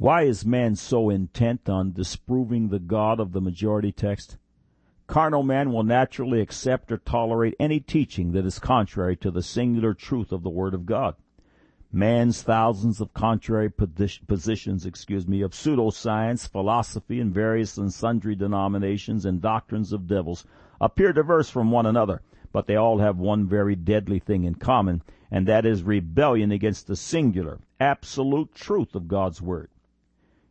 Why is man so intent on disproving the God of the majority text? Carnal man will naturally accept or tolerate any teaching that is contrary to the singular truth of the Word of God. Man's thousands of contrary positions, excuse me, of pseudoscience, philosophy, and various and sundry denominations and doctrines of devils appear diverse from one another, but they all have one very deadly thing in common, and that is rebellion against the singular, absolute truth of God's Word.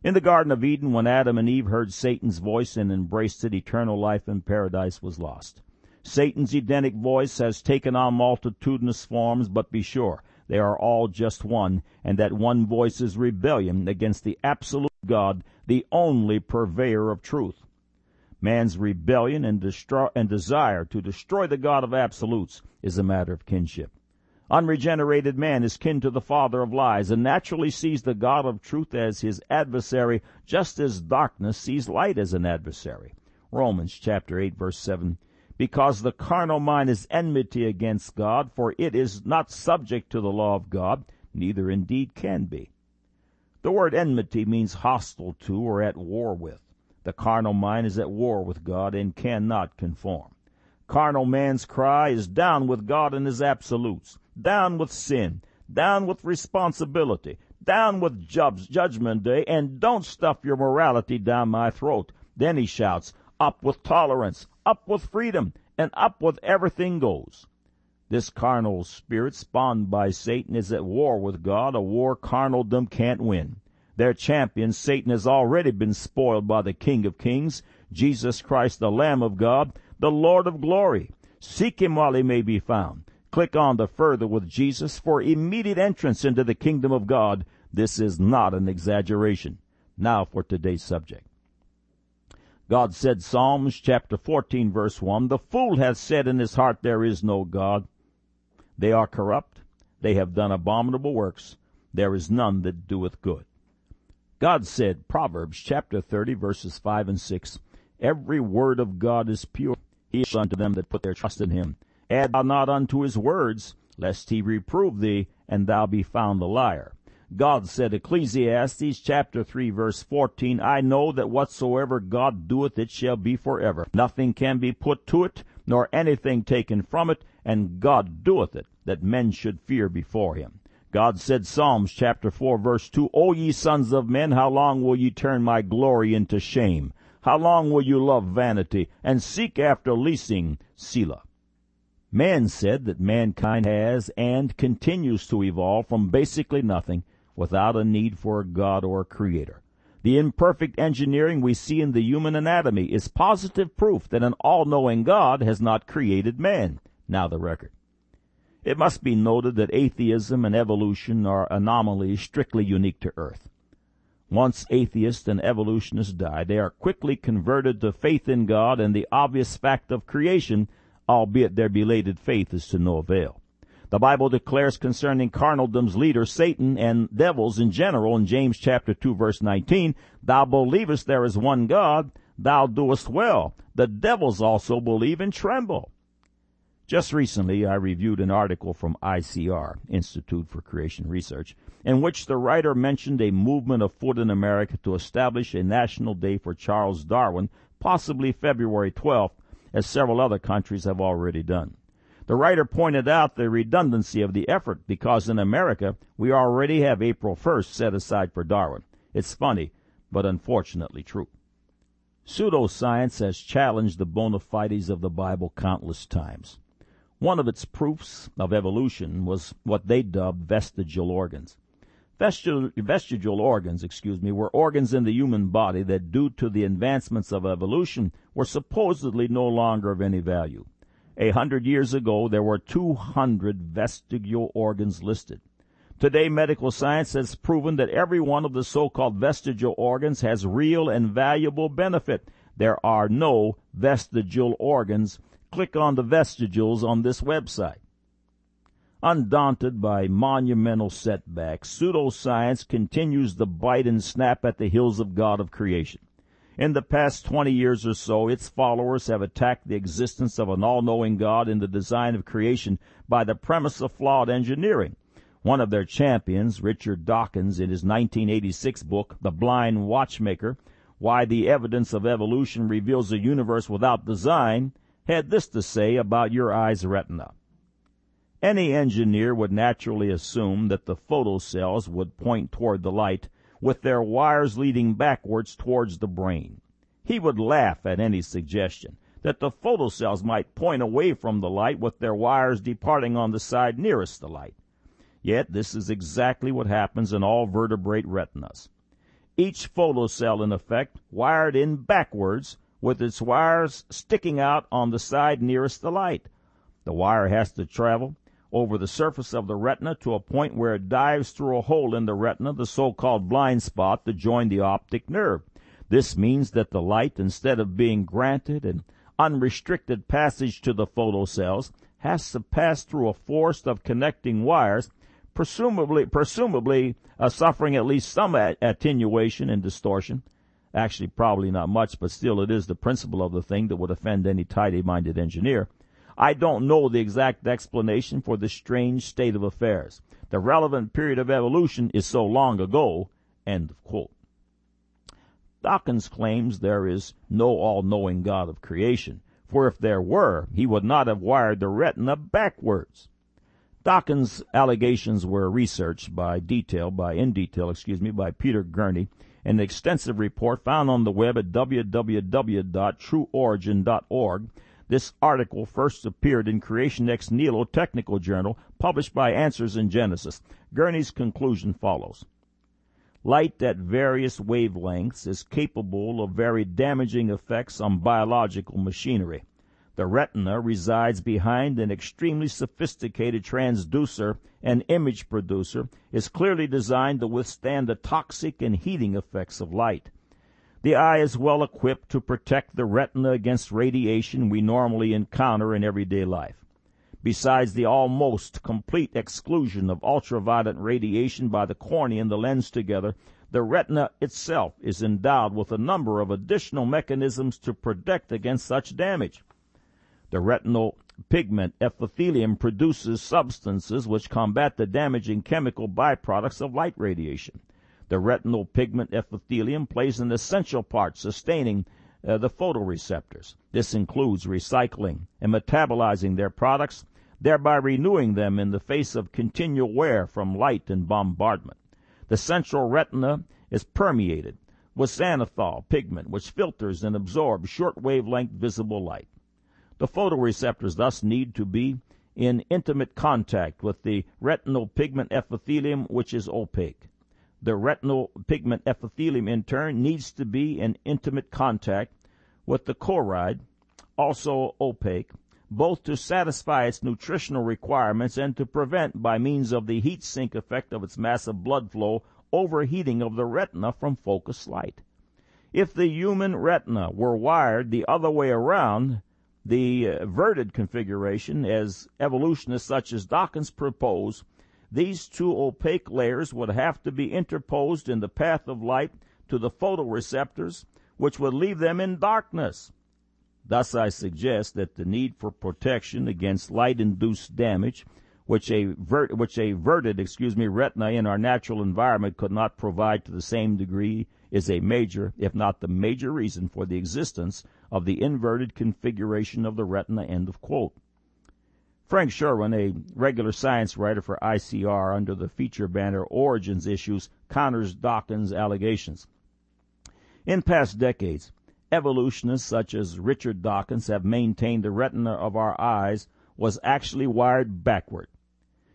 In the Garden of Eden, when Adam and Eve heard Satan's voice and embraced it, eternal life in paradise was lost. Satan's Edenic voice has taken on multitudinous forms, but be sure, they are all just one, and that one voice is rebellion against the absolute God, the only purveyor of truth. Man's rebellion and, and desire to destroy the God of absolutes is a matter of kinship. Unregenerated man is kin to the father of lies and naturally sees the God of truth as his adversary, just as darkness sees light as an adversary. Romans chapter 8 verse 7. Because the carnal mind is enmity against God, for it is not subject to the law of God, neither indeed can be. The word enmity means hostile to or at war with. The carnal mind is at war with God and cannot conform. Carnal man's cry is down with God and his absolutes down with sin, down with responsibility, down with judgment day, and don't stuff your morality down my throat. Then he shouts, up with tolerance, up with freedom, and up with everything goes. This carnal spirit spawned by Satan is at war with God, a war carnaldom can't win. Their champion, Satan, has already been spoiled by the King of Kings, Jesus Christ, the Lamb of God, the Lord of glory. Seek him while he may be found. Click on the Further with Jesus for immediate entrance into the kingdom of God. This is not an exaggeration. Now for today's subject. God said, Psalms chapter 14 verse 1, The fool hath said in his heart, There is no God. They are corrupt. They have done abominable works. There is none that doeth good. God said, Proverbs chapter 30 verses 5 and 6, Every word of God is pure. He is unto them that put their trust in him. Add thou not unto his words, lest he reprove thee, and thou be found a liar. God said, Ecclesiastes chapter 3 verse 14, I know that whatsoever God doeth it shall be forever. Nothing can be put to it, nor anything taken from it, and God doeth it, that men should fear before him. God said, Psalms chapter 4 verse 2, O ye sons of men, how long will ye turn my glory into shame? How long will you love vanity, and seek after leasing? Selah. Man said that mankind has and continues to evolve from basically nothing without a need for a God or a creator. The imperfect engineering we see in the human anatomy is positive proof that an all-knowing God has not created man. Now the record. It must be noted that atheism and evolution are anomalies strictly unique to Earth. Once atheists and evolutionists die, they are quickly converted to faith in God and the obvious fact of creation albeit their belated faith is to no avail. The Bible declares concerning carnaldom's leader, Satan, and devils in general in James chapter 2 verse 19, Thou believest there is one God, thou doest well. The devils also believe and tremble. Just recently, I reviewed an article from ICR, Institute for Creation Research, in which the writer mentioned a movement afoot in America to establish a national day for Charles Darwin, possibly February 12th, as several other countries have already done. The writer pointed out the redundancy of the effort because in America we already have April 1st set aside for Darwin. It's funny, but unfortunately true. Pseudoscience has challenged the bona fides of the Bible countless times. One of its proofs of evolution was what they dubbed vestigial organs. Vestigial, organs, excuse me, were organs in the human body that due to the advancements of evolution were supposedly no longer of any value. A hundred years ago, there were 200 vestigial organs listed. Today, medical science has proven that every one of the so-called vestigial organs has real and valuable benefit. There are no vestigial organs. Click on the vestigials on this website. Undaunted by monumental setbacks, pseudoscience continues to bite and snap at the heels of God of creation. In the past 20 years or so, its followers have attacked the existence of an all-knowing God in the design of creation by the premise of flawed engineering. One of their champions, Richard Dawkins, in his 1986 book, The Blind Watchmaker, Why the Evidence of Evolution Reveals a Universe Without Design, had this to say about your eye's retina. Any engineer would naturally assume that the photocells would point toward the light with their wires leading backwards towards the brain. He would laugh at any suggestion that the photocells might point away from the light with their wires departing on the side nearest the light. Yet this is exactly what happens in all vertebrate retinas. Each photocell, in effect, wired in backwards, with its wires sticking out on the side nearest the light. The wire has to travel over the surface of the retina to a point where it dives through a hole in the retina, the so-called blind spot, to join the optic nerve. This means that the light, instead of being granted an unrestricted passage to the photocells, has to pass through a forest of connecting wires presumably, presumably uh, suffering at least some attenuation and distortion. Actually, probably not much, but still it is the principle of the thing that would offend any tidy-minded engineer. I don't know the exact explanation for this strange state of affairs. The relevant period of evolution is so long ago. End of quote. Dawkins claims there is no all-knowing God of creation, for if there were, he would not have wired the retina backwards. Dawkins' allegations were researched by detail, by in detail, excuse me, by Peter Gurney, in an extensive report found on the web at www.trueorigin.org. This article first appeared in Creation Ex Nihilo Technical Journal, published by Answers in Genesis. Gurney's conclusion follows. Light at various wavelengths is capable of very damaging effects on biological machinery. The retina resides behind an extremely sophisticated transducer and image producer is clearly designed to withstand the toxic and heating effects of light. The eye is well equipped to protect the retina against radiation we normally encounter in everyday life. Besides the almost complete exclusion of ultraviolet radiation by the cornea and the lens together, the retina itself is endowed with a number of additional mechanisms to protect against such damage. The retinal pigment epithelium produces substances which combat the damaging chemical byproducts of light radiation. The retinal pigment epithelium plays an essential part sustaining uh, the photoreceptors. This includes recycling and metabolizing their products, thereby renewing them in the face of continual wear from light and bombardment. The central retina is permeated with xanthophyll pigment, which filters and absorbs short wavelength visible light. The photoreceptors thus need to be in intimate contact with the retinal pigment epithelium, which is opaque. The retinal pigment epithelium, in turn, needs to be in intimate contact with the choroid, also opaque, both to satisfy its nutritional requirements and to prevent, by means of the heat sink effect of its massive blood flow, overheating of the retina from focused light. If the human retina were wired the other way around, the uh, verted configuration, as evolutionists such as Dawkins propose, these two opaque layers would have to be interposed in the path of light to the photoreceptors, which would leave them in darkness. Thus, I suggest that the need for protection against light-induced damage, which a, vert, which a verted, excuse me, retina in our natural environment could not provide to the same degree, is a major, if not the major reason for the existence of the inverted configuration of the retina, end of quote. Frank Sherwin, a regular science writer for ICR under the feature banner Origins Issues, counters Dawkins' allegations. In past decades, evolutionists such as Richard Dawkins have maintained the retina of our eyes was actually wired backward.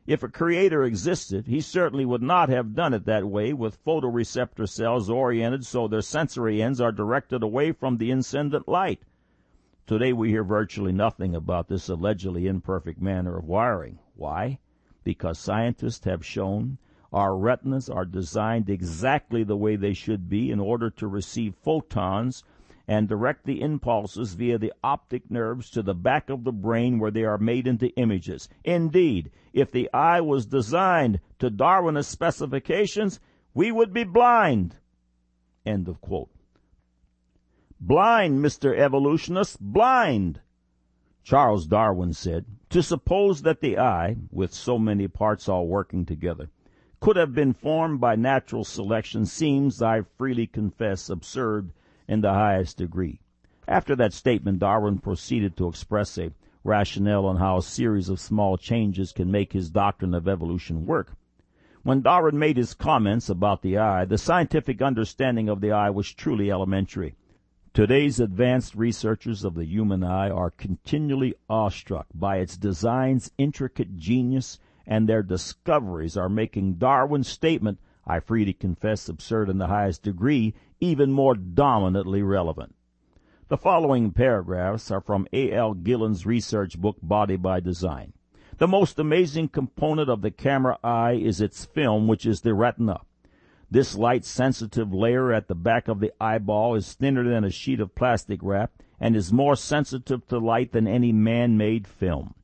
If a creator existed, he certainly would not have done it that way with photoreceptor cells oriented so their sensory ends are directed away from the incident light. Today we hear virtually nothing about this allegedly imperfect manner of wiring. Why? Because scientists have shown our retinas are designed exactly the way they should be in order to receive photons and direct the impulses via the optic nerves to the back of the brain where they are made into images. Indeed, if the eye was designed to Darwinist specifications, we would be blind. End of quote. Blind, Mr. Evolutionist, blind. Charles Darwin said, To suppose that the eye, with so many parts all working together, could have been formed by natural selection seems, I freely confess, absurd in the highest degree. After that statement, Darwin proceeded to express a rationale on how a series of small changes can make his doctrine of evolution work. When Darwin made his comments about the eye, the scientific understanding of the eye was truly elementary. Today's advanced researchers of the human eye are continually awestruck by its design's intricate genius, and their discoveries are making Darwin's statement, I freely confess absurd in the highest degree, even more dominantly relevant. The following paragraphs are from A. L. Gillen's research book, Body by Design. The most amazing component of the camera eye is its film, which is the retina. This light-sensitive layer at the back of the eyeball is thinner than a sheet of plastic wrap and is more sensitive to light than any man-made film.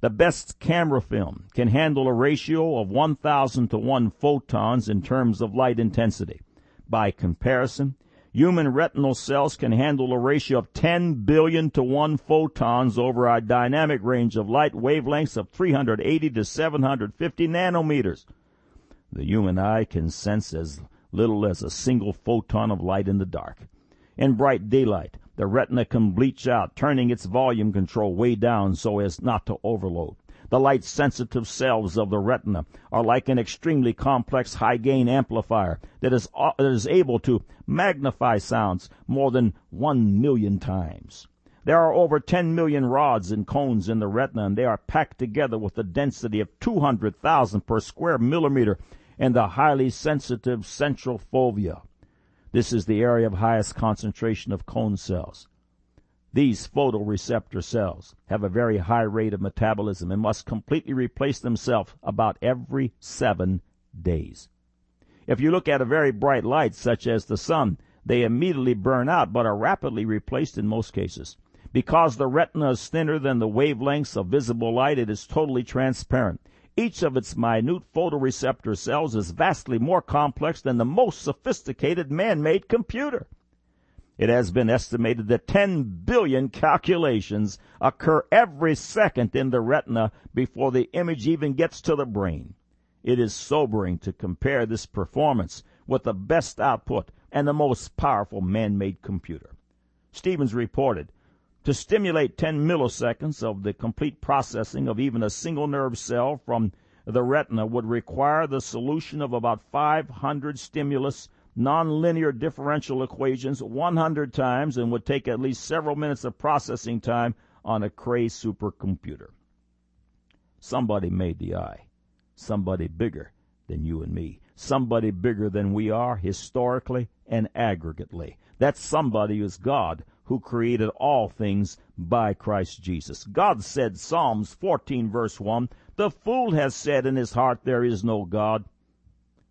The best camera film can handle a ratio of 1,000 to 1 photons in terms of light intensity. By comparison, human retinal cells can handle a ratio of 10 billion to 1 photons over a dynamic range of light wavelengths of 380 to 750 nanometers. The human eye can sense as little as a single photon of light in the dark. In bright daylight, the retina can bleach out, turning its volume control way down so as not to overload. The light sensitive cells of the retina are like an extremely complex high gain amplifier that is, that is able to magnify sounds more than one million times. There are over 10 million rods and cones in the retina and they are packed together with a density of 200,000 per square millimeter and the highly sensitive central fovea. This is the area of highest concentration of cone cells. These photoreceptor cells have a very high rate of metabolism and must completely replace themselves about every seven days. If you look at a very bright light, such as the sun, they immediately burn out but are rapidly replaced in most cases. Because the retina is thinner than the wavelengths of visible light, it is totally transparent. Each of its minute photoreceptor cells is vastly more complex than the most sophisticated man-made computer. It has been estimated that 10 billion calculations occur every second in the retina before the image even gets to the brain. It is sobering to compare this performance with the best output and the most powerful man-made computer. Stevens reported to stimulate 10 milliseconds of the complete processing of even a single nerve cell from the retina would require the solution of about 500 stimulus nonlinear differential equations 100 times and would take at least several minutes of processing time on a Cray supercomputer. Somebody made the eye. Somebody bigger than you and me. Somebody bigger than we are historically and aggregately. That somebody is God who created all things by Christ Jesus. God said, Psalms 14 verse 1, the fool has said in his heart, there is no God.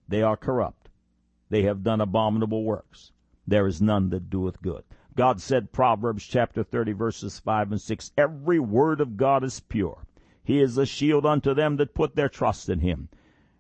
They are corrupt. They have done abominable works. There is none that doeth good. God said, Proverbs chapter 30 verses 5 and 6, every word of God is pure. He is a shield unto them that put their trust in him.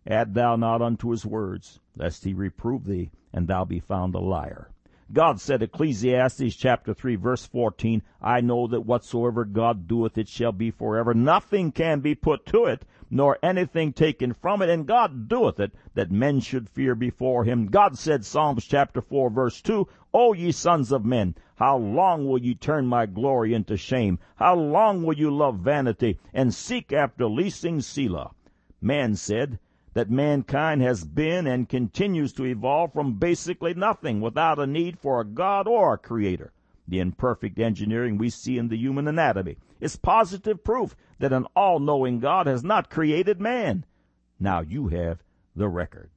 Add thou not unto his words, lest he reprove thee, and thou be found a liar. God said, Ecclesiastes chapter 3 verse 14, I know that whatsoever God doeth it shall be forever. Nothing can be put to it, nor anything taken from it, and God doeth it, that men should fear before him. God said, Psalms chapter 4 verse 2, O ye sons of men, how long will ye turn my glory into shame? How long will you love vanity, and seek after leasing Selah? Man said, that mankind has been and continues to evolve from basically nothing without a need for a God or a creator. The imperfect engineering we see in the human anatomy is positive proof that an all-knowing God has not created man. Now you have the record.